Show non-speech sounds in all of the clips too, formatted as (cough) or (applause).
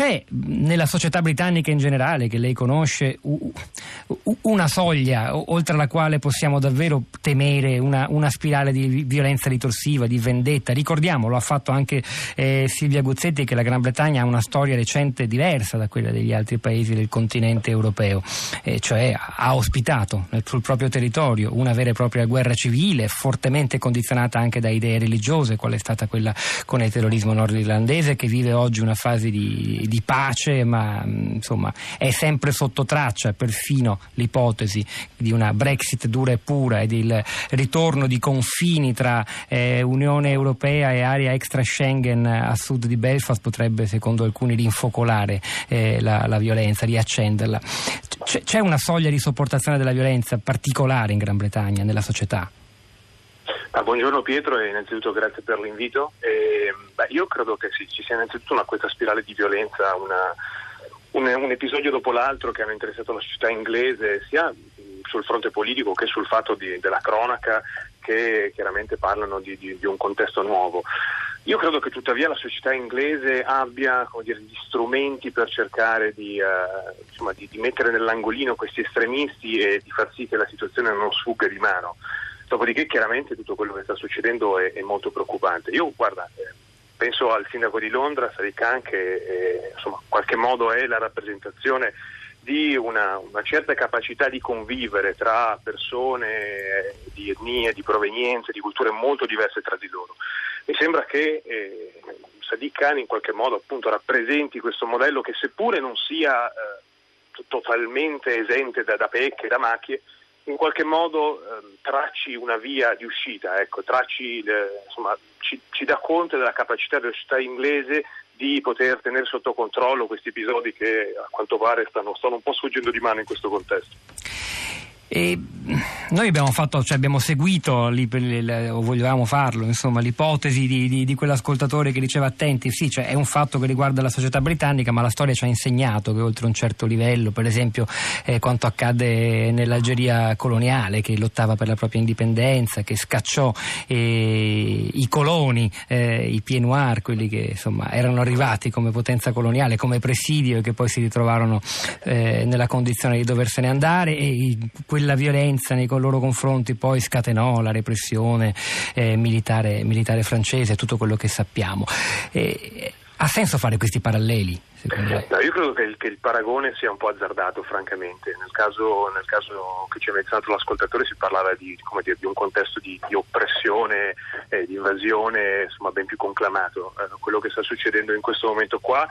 c'è nella società britannica in generale, che lei conosce, una soglia oltre la quale possiamo davvero temere una, una spirale di violenza ritorsiva, di vendetta? Ricordiamo, lo ha fatto anche eh, Silvia Guzzetti, che la Gran Bretagna ha una storia recente diversa da quella degli altri paesi del continente europeo, eh, cioè ha ospitato sul proprio territorio una vera e propria guerra civile, fortemente condizionata anche da idee religiose, qual è stata quella con il terrorismo nordirlandese, che vive oggi una fase di, di pace, ma insomma è sempre sotto traccia perfino l'ipotesi di una Brexit dura e pura e del ritorno di confini tra eh, Unione Europea e area extra Schengen a sud di Belfast potrebbe, secondo alcuni, rinfocolare eh, la, la violenza, riaccenderla. C'è una soglia di sopportazione della violenza particolare in Gran Bretagna, nella società? Ah, buongiorno Pietro e innanzitutto grazie per l'invito. Eh, beh, io credo che sì, ci sia innanzitutto una, questa spirale di violenza, una, un, un, episodio dopo l'altro che hanno interessato la società inglese sia sul fronte politico che sul fatto di, della cronaca che chiaramente parlano di, di, di, un contesto nuovo. Io credo che tuttavia la società inglese abbia dire, gli strumenti per cercare di, uh, insomma, di mettere nell'angolino questi estremisti e di far sì che la situazione non sfugga di mano. Dopodiché chiaramente tutto quello che sta succedendo è, è molto preoccupante. Io guarda, eh, penso al sindaco di Londra, Sadiq Khan, che eh, insomma, in qualche modo è la rappresentazione di una, una, certa capacità di convivere tra persone eh, di etnie, di provenienze, di culture molto diverse tra di loro. Mi sembra che eh, Sadiq Khan in qualche modo appunto, rappresenti questo modello che seppure non sia eh, totalmente esente da, da pecche, da macchie, in qualche modo eh, tracci una via di uscita, ecco, tracci, eh, insomma, ci, ci, dà conto della capacità della società inglese di poter tenere sotto controllo questi episodi che a quanto pare stanno, stanno un po' sfuggendo di mano in questo contesto. E noi abbiamo, fatto, cioè abbiamo seguito, o volevamo farlo, insomma, l'ipotesi di, di, di, quell'ascoltatore che diceva attenti, sì, cioè è un fatto che riguarda la società britannica, ma la storia ci ha insegnato che oltre un certo livello, per esempio eh, quanto accadde nell'Algeria coloniale, che lottava per la propria indipendenza, che scacciò eh, i coloni, eh, i pieds noirs, quelli che insomma erano arrivati come potenza coloniale, come presidio e che poi si ritrovarono eh, nella condizione di doversene andare. E, quella violenza nei loro confronti poi scatenò la repressione eh, militare, militare, francese, tutto quello che sappiamo. Eh, ha senso fare questi paralleli? No, io credo che il, che il, paragone sia un po' azzardato, francamente. Nel caso, nel caso che ci ha menzionato l'ascoltatore si parlava di, dire, di un contesto di, di oppressione, eh, di invasione, insomma, ben più conclamato. Eh, quello che sta succedendo in questo momento qua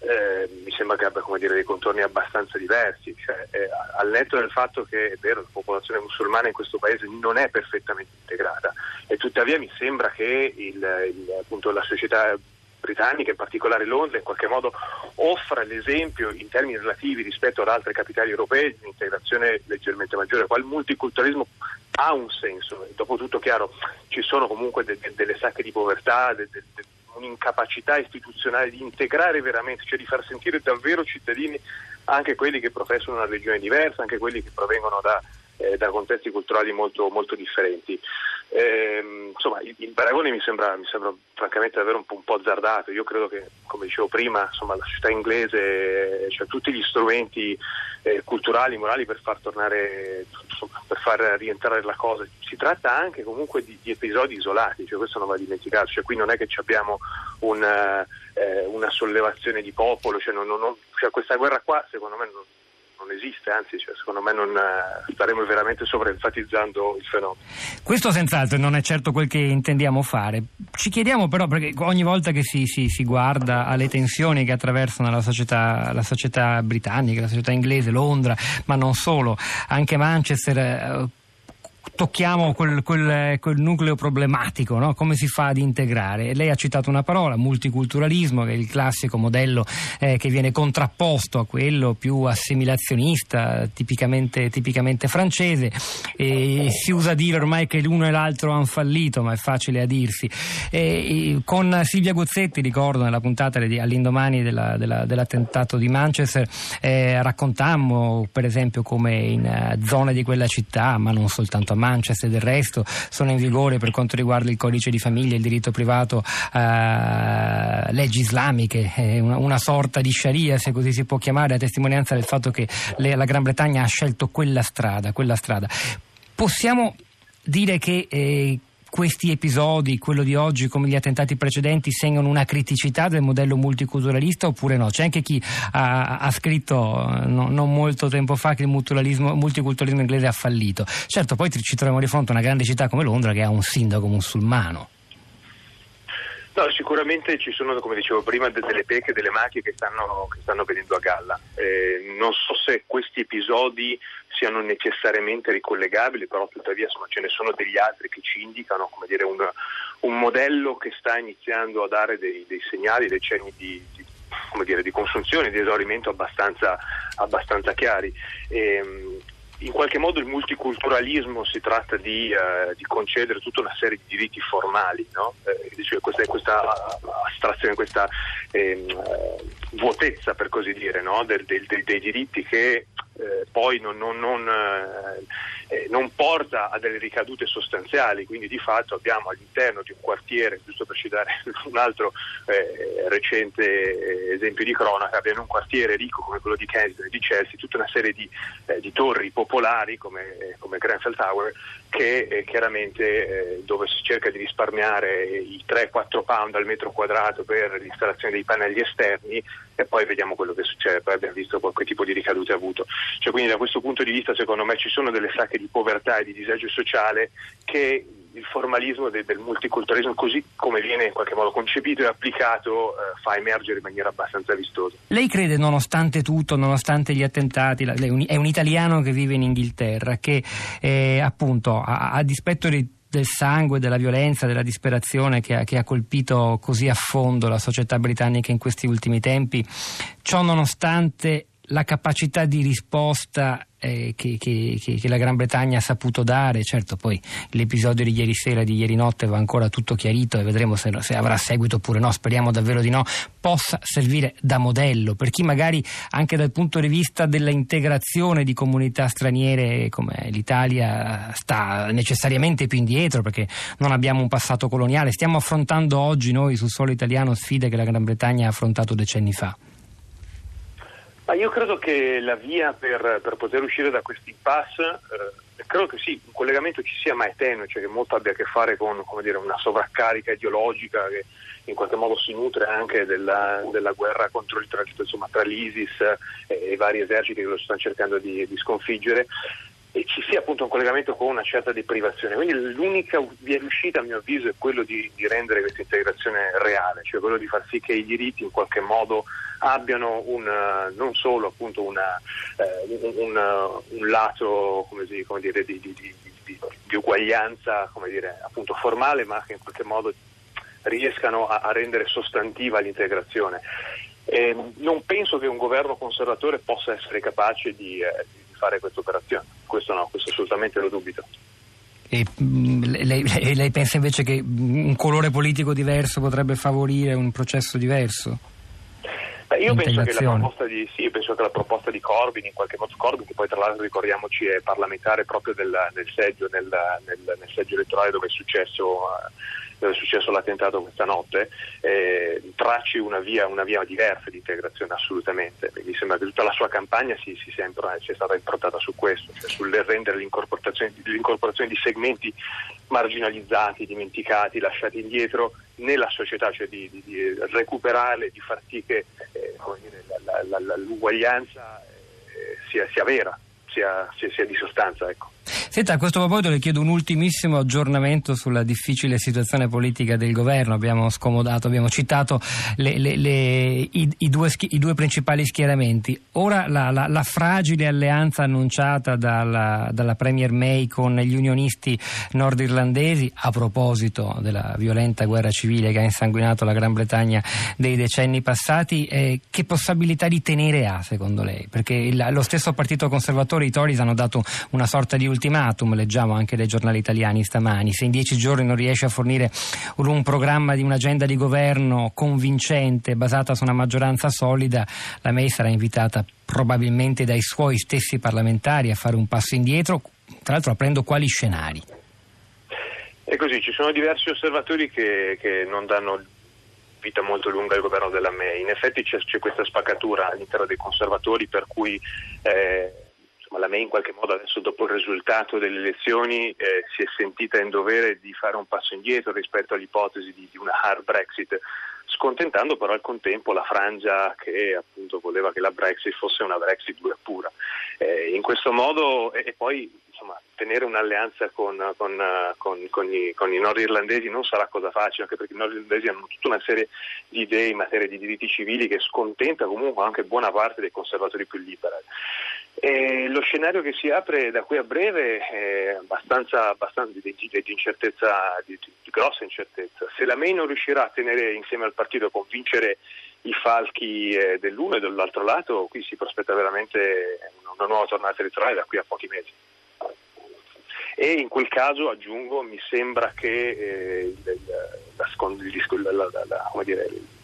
eh, mi sembra che abbia dire, dei contorni abbastanza diversi, cioè, eh, al netto del fatto che è vero la popolazione musulmana in questo paese non è perfettamente integrata e tuttavia mi sembra che il, il, appunto, la società britannica, in particolare Londra, in qualche modo offra l'esempio in termini relativi rispetto ad altre capitali europee di un'integrazione leggermente maggiore, qua il multiculturalismo ha un senso, dopotutto chiaro ci sono comunque de, de, delle sacche di povertà, de, un'incapacità istituzionale di integrare veramente, cioè di far sentire davvero cittadini anche quelli che professano una religione diversa, anche quelli che provengono da, eh, da contesti culturali molto, molto differenti. Eh, insomma, il, il, paragone mi sembra, mi sembra, francamente davvero un po', un po', azzardato. Io credo che, come dicevo prima, insomma, la società inglese ha cioè, tutti gli strumenti eh, culturali, morali per far tornare, insomma, per far rientrare la cosa. Si tratta anche comunque di, di episodi isolati, cioè questo non va dimenticato. Cioè, qui non è che abbiamo un, eh, una sollevazione di popolo, cioè, non, non, cioè, questa guerra qua secondo me non non esiste, anzi cioè, secondo me non, eh, staremo veramente sovraenfatizzando il fenomeno. Questo senz'altro non è certo quel che intendiamo fare. Ci chiediamo però, perché ogni volta che si, si, si guarda alle tensioni che attraversano la società, la società, britannica, la società inglese, Londra, ma non solo, anche Manchester, eh, tocchiamo quel, quel, quel nucleo problematico, no? come si fa ad integrare? Lei ha citato una parola, multiculturalismo, che è il classico modello eh, che viene contrapposto a quello più assimilazionista, tipicamente, tipicamente francese. E si usa dire ormai che l'uno e l'altro hanno fallito, ma è facile a dirsi. E, con Silvia Gozzetti, ricordo nella puntata all'indomani della, della, dell'attentato di Manchester, eh, raccontammo per esempio come in uh, zone di quella città, ma non soltanto a Manchester del resto, sono in vigore per quanto riguarda il codice di famiglia, il diritto privato, eh, leggi islamiche, eh, una, una, sorta di sharia se così si può chiamare, a testimonianza del fatto che le, la Gran Bretagna ha scelto quella strada. Quella strada. Possiamo dire che eh, questi episodi, quello di oggi come gli attentati precedenti, segnano una criticità del modello multiculturalista oppure no? C'è anche chi ha, ha scritto no, non molto tempo fa che il multiculturalismo inglese ha fallito. Certo, poi ci troviamo di fronte a una grande città come Londra che ha un sindaco musulmano. No, sicuramente ci sono, come dicevo prima, delle peche, delle macchie che stanno, che stanno venendo a galla. Eh, non so se questi episodi siano necessariamente ricollegabili, però tuttavia insomma, ce ne sono degli altri che ci indicano dire, un, un, modello che sta iniziando a dare dei, dei segnali, dei cenni di, di, dire, di, consunzione, di esaurimento abbastanza, abbastanza chiari. E, ehm, in qualche modo il multiculturalismo si tratta di, eh, di concedere tutta una serie di diritti formali, no? eh, cioè questa, questa, astrazione, questa eh, vuotezza per così dire no? del, del, dei diritti che eh, poi non, non, non, eh, eh, non, porta a delle ricadute sostanziali, quindi di fatto abbiamo all'interno di un quartiere, giusto per citare (laughs) un altro eh, recente esempio di cronaca, abbiamo un quartiere ricco come quello di Kensington e di Chelsea, tutta una serie di, eh, di torri popolari come, come Grenfell Tower che chiaramente dove si cerca di risparmiare i 3-4 pound al metro quadrato per l'installazione dei pannelli esterni e poi vediamo quello che succede, poi abbiamo visto qualche tipo di ricadute avuto. Cioè, quindi da questo punto di vista secondo me ci sono delle sacche di povertà e di disagio sociale che il formalismo del, del multiculturalismo così come viene in qualche modo concepito e applicato eh, fa emergere in maniera abbastanza vistosa. Lei crede nonostante tutto, nonostante gli attentati, lei è un italiano che vive in Inghilterra che eh, appunto a, a dispetto di del sangue, della violenza, della disperazione che ha, che ha, colpito così a fondo la società britannica in questi ultimi tempi. Ciò nonostante la capacità di risposta eh, che, che, che, la Gran Bretagna ha saputo dare. Certo, poi l'episodio di ieri sera, di ieri notte va ancora tutto chiarito e vedremo se, se, avrà seguito oppure no, speriamo davvero di no, possa servire da modello per chi magari anche dal punto di vista dell'integrazione di comunità straniere come l'Italia sta necessariamente più indietro perché non abbiamo un passato coloniale. Stiamo affrontando oggi noi sul suolo italiano sfide che la Gran Bretagna ha affrontato decenni fa. Ma io credo che la via per, per poter uscire da questo impasse, eh, credo che sì, un collegamento ci sia ma è tenue, cioè che molto abbia a che fare con dire, una sovraccarica ideologica che in qualche modo si nutre anche della, della guerra contro il, insomma, tra l'ISIS e, i vari eserciti che lo stanno cercando di, di sconfiggere e ci sia appunto un collegamento con una certa deprivazione. Quindi l'unica via d'uscita a mio avviso è quello di, di, rendere questa integrazione reale, cioè quello di far sì che i diritti in qualche modo abbiano un, non solo appunto una, eh, un, un, un, lato come, si, come dire, di, di, di, uguaglianza dire, appunto formale, ma che in qualche modo riescano a, a rendere sostantiva l'integrazione. Eh, non penso che un governo conservatore possa essere capace di, eh, fare questa operazione, questo no, questo assolutamente lo dubito. E, mm, lei, lei, lei, pensa invece che un colore politico diverso potrebbe favorire un processo diverso? Beh, io penso che, di, sì, penso che, la proposta di, Corbyn, in qualche modo Corbyn, che poi tra l'altro ricordiamoci è parlamentare proprio del, nel, seggio, nel, nel, nel, seggio, elettorale dove è successo, dove è successo l'attentato questa notte, eh, tracci una via, una via, diversa di integrazione assolutamente. Mi sembra che tutta la sua campagna si, si sia, sia, stata improntata su questo, cioè sul rendere l'incorporazione, l'incorporazione di segmenti marginalizzati, dimenticati, lasciati indietro nella società, cioè di, di, di recuperarle, di far sì che eh, dire, la, la, la, l'uguaglianza eh, sia, sia, vera, sia, sia, sia di sostanza. Ecco. Senta, a questo proposito le chiedo un ultimissimo aggiornamento sulla difficile situazione politica del governo. Abbiamo scomodato, abbiamo citato le, le, le, i, i, due, i, due, principali schieramenti. Ora la, la, la fragile alleanza annunciata dalla, dalla, Premier May con gli unionisti nordirlandesi, a proposito della violenta guerra civile che ha insanguinato la Gran Bretagna dei decenni passati, eh, che possibilità di tenere ha secondo lei? Perché il, lo stesso partito conservatore, i Tories, hanno dato una sorta di ultimatum, leggiamo anche dai giornali italiani stamani, se in dieci giorni non riesce a fornire un programma di un'agenda di governo convincente basata su una maggioranza solida, la May sarà invitata probabilmente dai suoi stessi parlamentari a fare un passo indietro tra l'altro aprendo quali scenari? È così, ci sono diversi osservatori che, che non danno vita molto lunga al governo della MEI. In effetti c'è, c'è questa spaccatura all'interno dei conservatori per cui eh, insomma, la MEI in qualche modo adesso dopo il risultato delle elezioni eh, si è sentita in dovere di fare un passo indietro rispetto all'ipotesi di, di una hard Brexit scontentando però al contempo la frangia che appunto voleva che la Brexit fosse una Brexit dura pura. Eh, in questo modo e, e poi insomma, tenere un'alleanza con, con, con, con i, i nordirlandesi non sarà cosa facile, anche perché i nordirlandesi hanno tutta una serie di idee in materia di diritti civili che scontenta comunque anche buona parte dei conservatori più liberali. E lo scenario che si apre da qui a breve è abbastanza, abbastanza di, di, di, incertezza, di, grossa incertezza. Se la May non riuscirà a tenere insieme al partito a convincere i falchi eh, dell'uno e dell'altro lato, qui si prospetta veramente una nuova tornata elettorale da qui a pochi mesi e in quel caso aggiungo mi sembra che eh, la, la, la,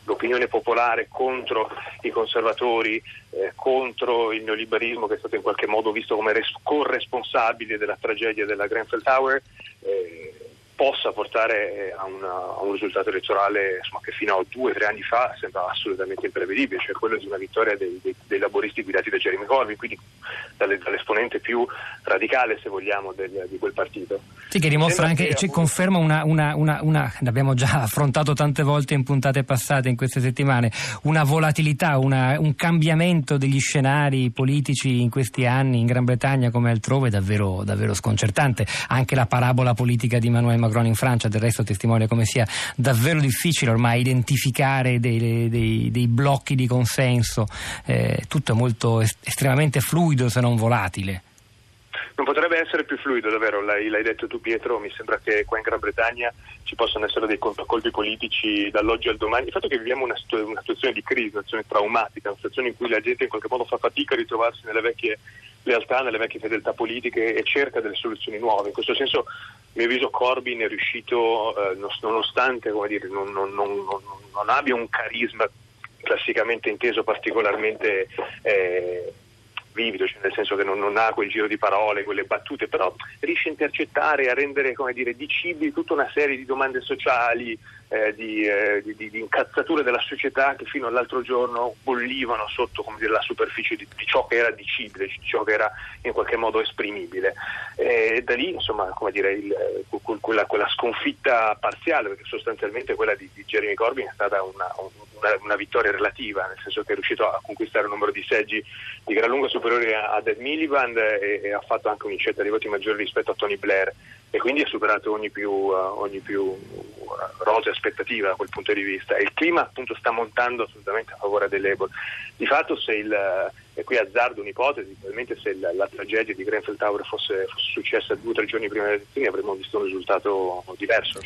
l'opinione popolare contro i conservatori, eh, contro il neoliberismo che è stato in qualche modo visto come res- corresponsabile della tragedia della Grenfell Tower eh, possa portare a, una, a, un risultato elettorale insomma, che fino a due o tre anni fa sembrava assolutamente imprevedibile, cioè quello di una vittoria dei, dei, dei laboristi guidati da Jeremy Corbyn, quindi dalle, dall'esponente più radicale, se vogliamo, del, di quel partito. Sì, che dimostra anche, che, ci conferma una, una, una, una, l'abbiamo già (laughs) affrontato tante volte in puntate passate, in queste settimane, una volatilità, un cambiamento degli scenari politici in questi anni in Gran Bretagna come altrove davvero, davvero sconcertante. Anche la parabola politica di Emmanuel Macron in Francia, del resto testimonia come sia davvero difficile ormai identificare dei, dei, dei blocchi di consenso, eh, tutto è molto estremamente fluido se non volatile. Non potrebbe essere più fluido, davvero, l'hai, l'hai, detto tu Pietro, mi sembra che qua in Gran Bretagna ci possano essere dei contraccolpi politici dall'oggi al domani. Il fatto che viviamo una, una situazione di crisi, una situazione traumatica, una situazione in cui la gente in qualche modo fa fatica a ritrovarsi nelle vecchie lealtà, nelle vecchie fedeltà politiche e cerca delle soluzioni nuove. In questo senso, a mio avviso, Corbyn è riuscito, eh, nonostante dire, non, non, non, non, abbia un carisma classicamente inteso particolarmente eh, vivido, cioè nel senso che non, non, ha quel giro di parole, quelle battute, però riesce a intercettare, a rendere come dire, dicibili tutta una serie di domande sociali, eh, di, eh, di, di, incazzature della società che fino all'altro giorno bollivano sotto dire, la superficie di, di, ciò che era dicibile, di ciò che era in qualche modo esprimibile. E da lì, insomma, come dire, il, quella, quella, sconfitta parziale, perché sostanzialmente quella di, Jeremy Corbyn è stata una, una, una, vittoria relativa, nel senso che è riuscito a conquistare un numero di seggi di gran lunga superiore a, a Ed Miliband e, e, ha fatto anche un'incetta di voti maggiori rispetto a Tony Blair e quindi ha superato ogni più, uh, ogni più uh, aspettativa da quel punto di vista. E il clima appunto sta montando assolutamente a favore del Labour. Di fatto se il, e qui azzardo un'ipotesi, probabilmente se la, la, tragedia di Grenfell Tower fosse, fosse, successa due o tre giorni prima delle elezioni avremmo visto un risultato diverso.